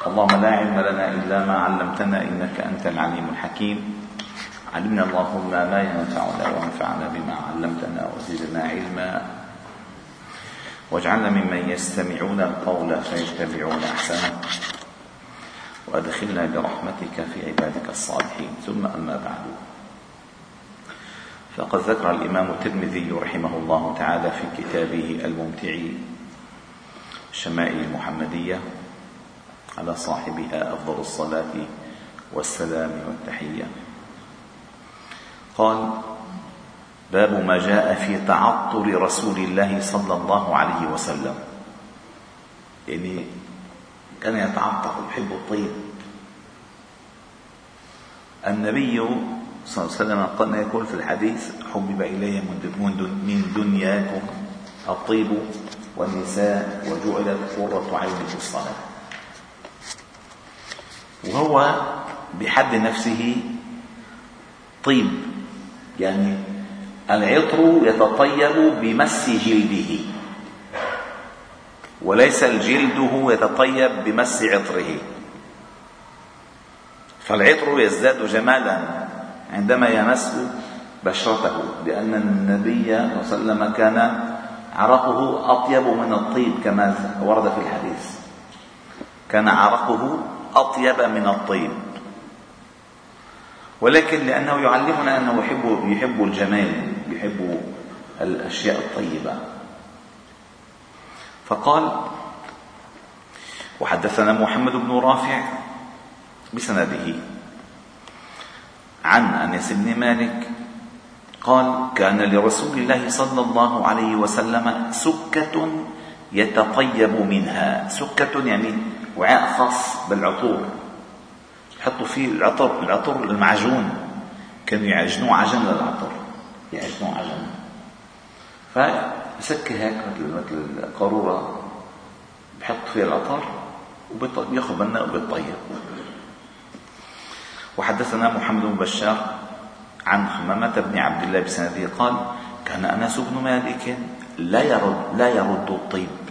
اللهم لا علم لنا إلا ما علمتنا إنك أنت العليم الحكيم. علمنا اللهم ما ينفعنا وانفعنا بما علمتنا وزدنا علما. واجعلنا ممن يستمعون القول فيتبعون أحسنه. وأدخلنا برحمتك في عبادك الصالحين. ثم أما بعد. فقد ذكر الإمام الترمذي رحمه الله تعالى في كتابه الممتع الشمائل المحمدية. على صاحبها أفضل الصلاة والسلام والتحية. قال باب ما جاء في تعطر رسول الله صلى الله عليه وسلم. يعني كان يتعطر يحب الطيب. النبي صلى الله عليه وسلم قال يقول في الحديث حبب إلي من دنياكم الطيب والنساء وجعلت قرة عيني في الصلاة. وهو بحد نفسه طيب يعني العطر يتطيب بمس جلده. وليس الجلد يتطيب بمس عطره. فالعطر يزداد جمالا عندما يمس بشرته لأن النبي صلى الله عليه وسلم كان عرقه أطيب من الطيب كما ورد في الحديث. كان عرقه أطيب من الطيب. ولكن لأنه يعلمنا أنه يحب يحب الجمال يحب الأشياء الطيبة. فقال وحدثنا محمد بن رافع بسنده عن أنس بن مالك قال كان لرسول الله صلى الله عليه وسلم سكة يتطيب منها. سكة يعني وعاء خاص بالعطور. يحطوا فيه العطر العطر المعجون. كانوا يعجنوه عجن للعطر. يعجنوه عجن. فبسكر هيك مثل مثل القارورة. بحط فيها العطر وبياخذ منها وبيطيب. وحدثنا محمد بن بشار عن حمامة بن عبد الله بسنده قال كان أنس بن مالك لا يرد لا يرد الطيب.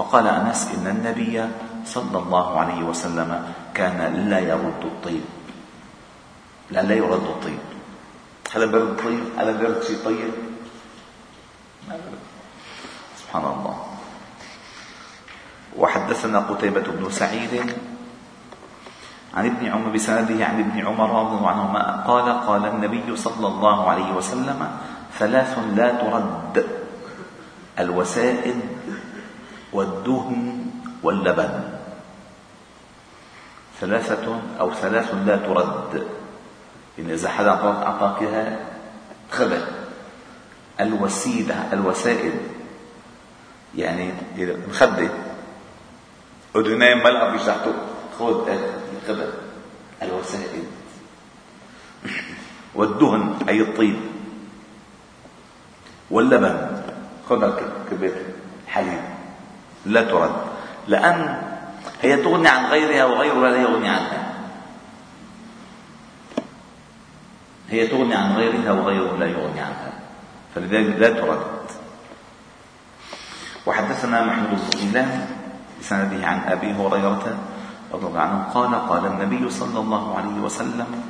وقال أنس إن النبي صلى الله عليه وسلم كان لا يرد الطيب. لا لا يرد الطيب. هذا برد طيب؟ هذا برد شيء طيب؟ سبحان الله. وحدثنا قتيبة بن سعيد عن ابن عمر بسنده عن ابن عمر رضي الله عنهما قال قال النبي صلى الله عليه وسلم ثلاث لا ترد الوسائد والدهن واللبن. ثلاثة أو ثلاث لا ترد يعني إذا حدا أعطاك إياها خبأ الوسيدة الوسائد يعني بده ينام ملعب في تحته خذ خبأ الوسائد والدهن أي الطيب واللبن. خذ كبير. حليب. لا ترد. لأن هي تغني عن غيرها وغيرها لا يغني عنها. هي تغني عن غيرها وغيرها لا يغني عنها. فلذلك لا ترد. وحدثنا محمود الزغيلان بسنده عن أبي هريرة رضي الله عنه قال قال النبي صلى الله عليه وسلم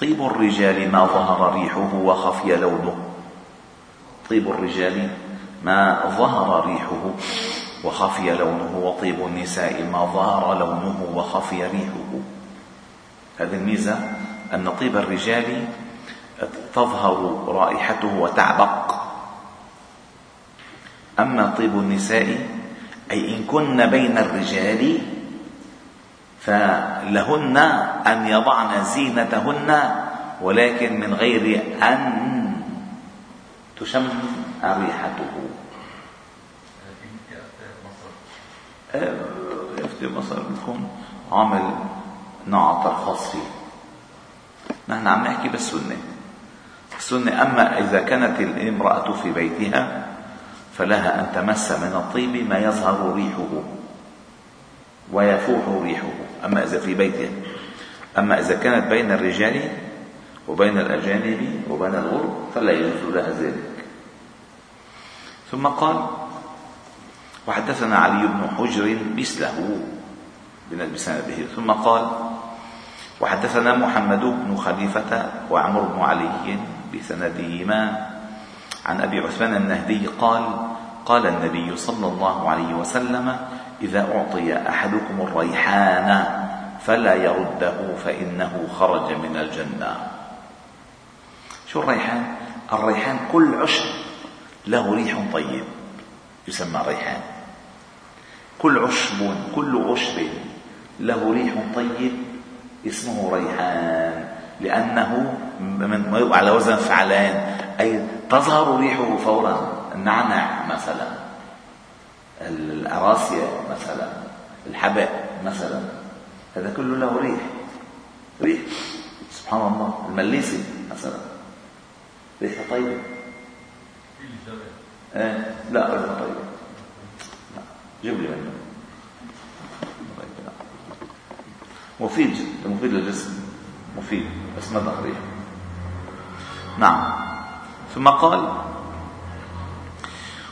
طيب الرجال ما ظهر ريحه وخفي لونه. طيب الرجال ما ظهر ريحه. وخفي لونه وطيب النساء ما ظهر لونه وخفي ريحه. هذه الميزة أن طيب الرجال تظهر رائحته وتعبق. أما طيب النساء أي إن كن بين الرجال فلهن أن يضعن زينتهن ولكن من غير أن تشم ريحته. يفتي مصر. بيكون عامل نوع خاص فيه. نحن عم نحكي بالسنة. السنة أما إذا كانت الامرأة في بيتها فلها أن تمس من الطيب ما يظهر ريحه ويفوح ريحه. أما إذا في بيتها. أما إذا كانت بين الرجال وبين الأجانب وبين الغرب فلا يجوز لها ذلك. ثم قال وحدثنا علي بن حجر مثله بسنده. ثم قال وحدثنا محمد بن خليفة وعمر بن علي بسندهما. عن أبي عثمان النهدي قال قال النبي صلى الله عليه وسلم إذا أعطي أحدكم الريحان فلا يرده فإنه خرج من الجنة. شو الريحان؟ الريحان كل عشب له ريح طيب يسمى ريحان. كل عشب كل عشب له ريح طيب اسمه ريحان لأنه من على وزن فعلان أي تظهر ريحه فورا النعنع مثلا الأراسيا مثلا الحبق مثلا هذا كله له ريح ريح سبحان الله المليسي مثلا ريحة طيبة إيه؟ لا ريحة طيبة جيب لي منه مفيد مفيد للجسم مفيد بس ما ظهر نعم. ثم قال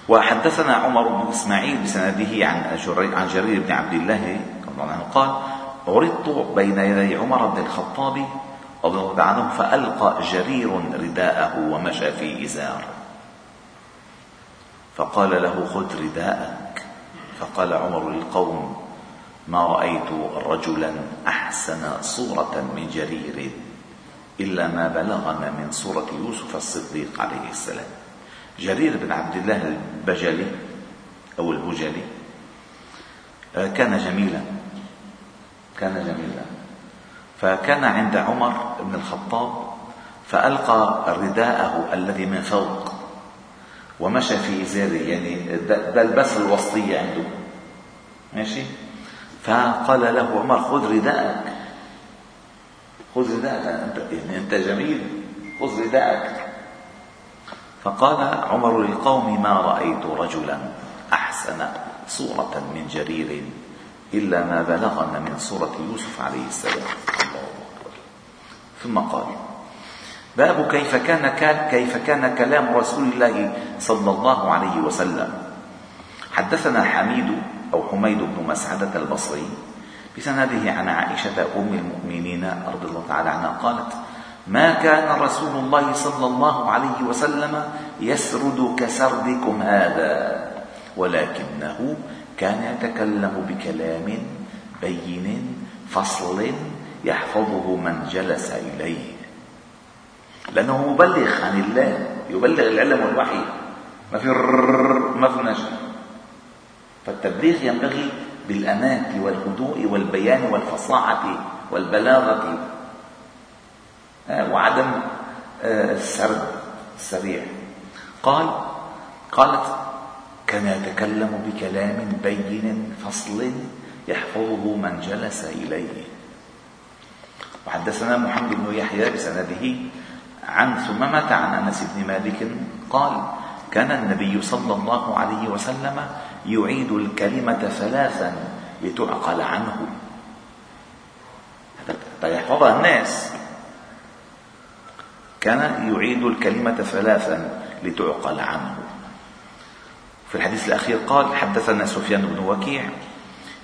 وحدثنا عمر بن إسماعيل بسنده عن عن جرير بن عبد الله عنه قال عرضت بين يدي عمر بن الخطاب رضي الله عنه فألقى جرير رداءه ومشى في إزار. فقال له خذ رداءك. فقال عمر للقوم ما رأيت رجلا أحسن صورة من جرير إلا ما بلغنا من صورة يوسف الصديق عليه السلام. جرير بن عبد الله البجلي أو البجلي آه، كان جميلا كان جميلا. فكان عند عمر بن الخطاب فألقى رداءه الذي من فوق ومشى في إزاره يعني ده البس الوسطية عنده. ماشي؟ فقال له عمر خذ رداءك. خذ رداءك. أنت, يعني أنت جميل. خذ رداءك. فقال عمر للقوم ما رأيت رجلا أحسن صورة من جرير إلا ما بلغنا من صورة يوسف عليه السلام. الله أكبر. ثم قال باب كيف كان كيف كان كلام رسول الله صلى الله عليه وسلم. حدثنا حميد أو حميد بن مسعدة البصري بسنده عن عائشة أم المؤمنين رضي الله تعالى عنها قالت ما كان رسول الله صلى الله عليه وسلم يسرد كسردكم هذا ولكنه كان يتكلم بكلام بين فصل يحفظه من جلس إليه. لأنه مبلغ عن الله يبلغ العلم والوحي. ما في ما في نجم فالتبليغ ينبغي بالأناة والهدوء والبيان والفصاحة والبلاغة. آه، وعدم آه، السرد السريع. قال قالت كان يتكلم بكلام بين فصل يحفظه من جلس إليه. وحدثنا محمد بن يحيى بسنده عن ثمامة عن أنس بن مالك قال كان النبي صلى الله عليه وسلم يعيد الكلمة ثلاثا لتعقل عنه. فيحفظها الناس. كان يعيد الكلمة ثلاثا لتعقل عنه. في الحديث الأخير قال حدثنا سفيان بن وكيع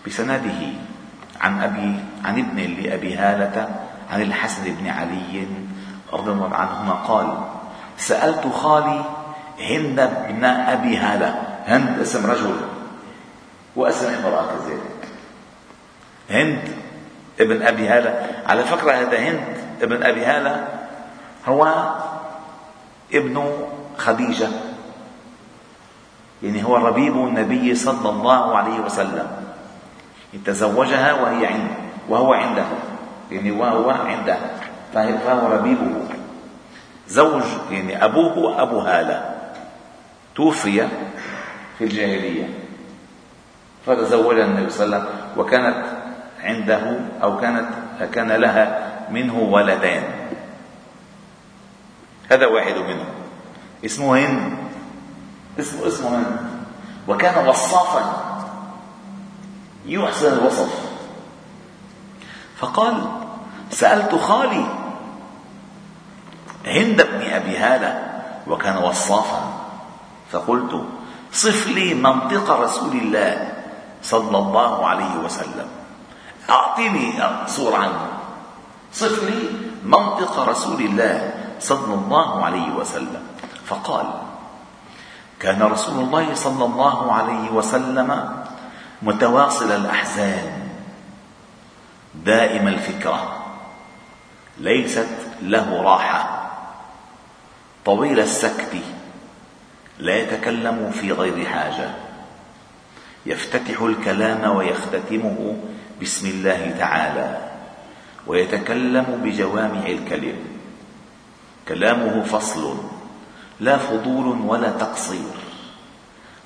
بسنده عن أبي عن ابن لأبي هالة عن الحسن بن علي رضي الله عنهما قال سألت خالي هند بن أبي هالة هند اسم رجل واسم امرأة كذلك هند ابن أبي هالة على فكرة هذا هند ابن أبي هالة هو ابن خديجة يعني هو ربيب النبي صلى الله عليه وسلم. تزوجها وهي عند وهو عنده يعني وهو عنده. فهو ربيبه. زوج يعني أبوه أبو هالة. توفي في الجاهلية. فتزوج النبي صلى الله عليه وسلم وكانت عنده أو كانت كان لها منه ولدان. هذا واحد منهم. اسمه هند. اسمه اسمه هند. وكان وصافا. يحسن الوصف. فقال سألت خالي هند بن أبي هالة وكان وصافا. فقلت صف لي منطق رسول الله صلى الله عليه وسلم. أعطني صورة عنه. صف لي منطق رسول الله صلى الله عليه وسلم. فقال كان رسول الله صلى الله عليه وسلم متواصل الأحزان دائم الفكرة ليست له راحة. طويل السكت لا يتكلم في غير حاجة. يفتتح الكلام ويختتمه بسم الله تعالى ويتكلم بجوامع الكلم. كلامه فصل لا فضول ولا تقصير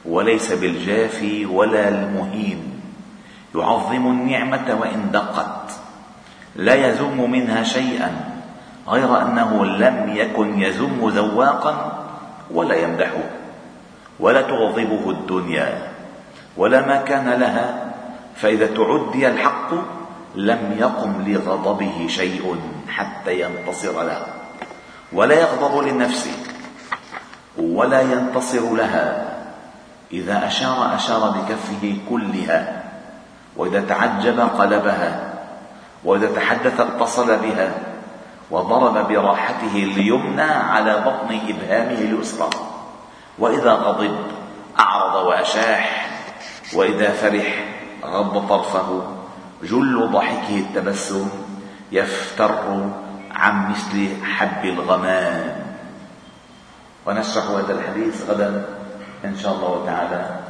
وليس بالجافي ولا المهين. يعظم النعمة وإن دقت لا يذم منها شيئا. غير أنه لم يكن يذم ذواقا ولا يمدحه ولا تغضبه الدنيا ولا ما كان لها فإذا تعدي الحق لم يقم لغضبه شيء حتى ينتصر له ولا يغضب للنفس ولا ينتصر لها. إذا أشار أشار بكفه كلها وإذا تعجب قلبها وإذا تحدث اتصل بها وضرب براحته اليمنى على بطن إبهامه اليسرى وإذا غضب أعرض وأشاح وإذا فرح غض طرفه. جل ضحكه التبسم يفتر عن مثل حب الغمام. ونشرح هذا الحديث غدا إن شاء الله تعالى.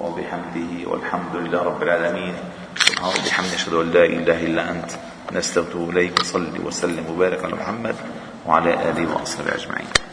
وبحمده والحمد لله رب العالمين. سبحانه وبحمده أشهد أن لا إله إلا أنت. نستغفر إليك وصلي وسلم وبارك على محمد وعلى آله وأصحابه أجمعين.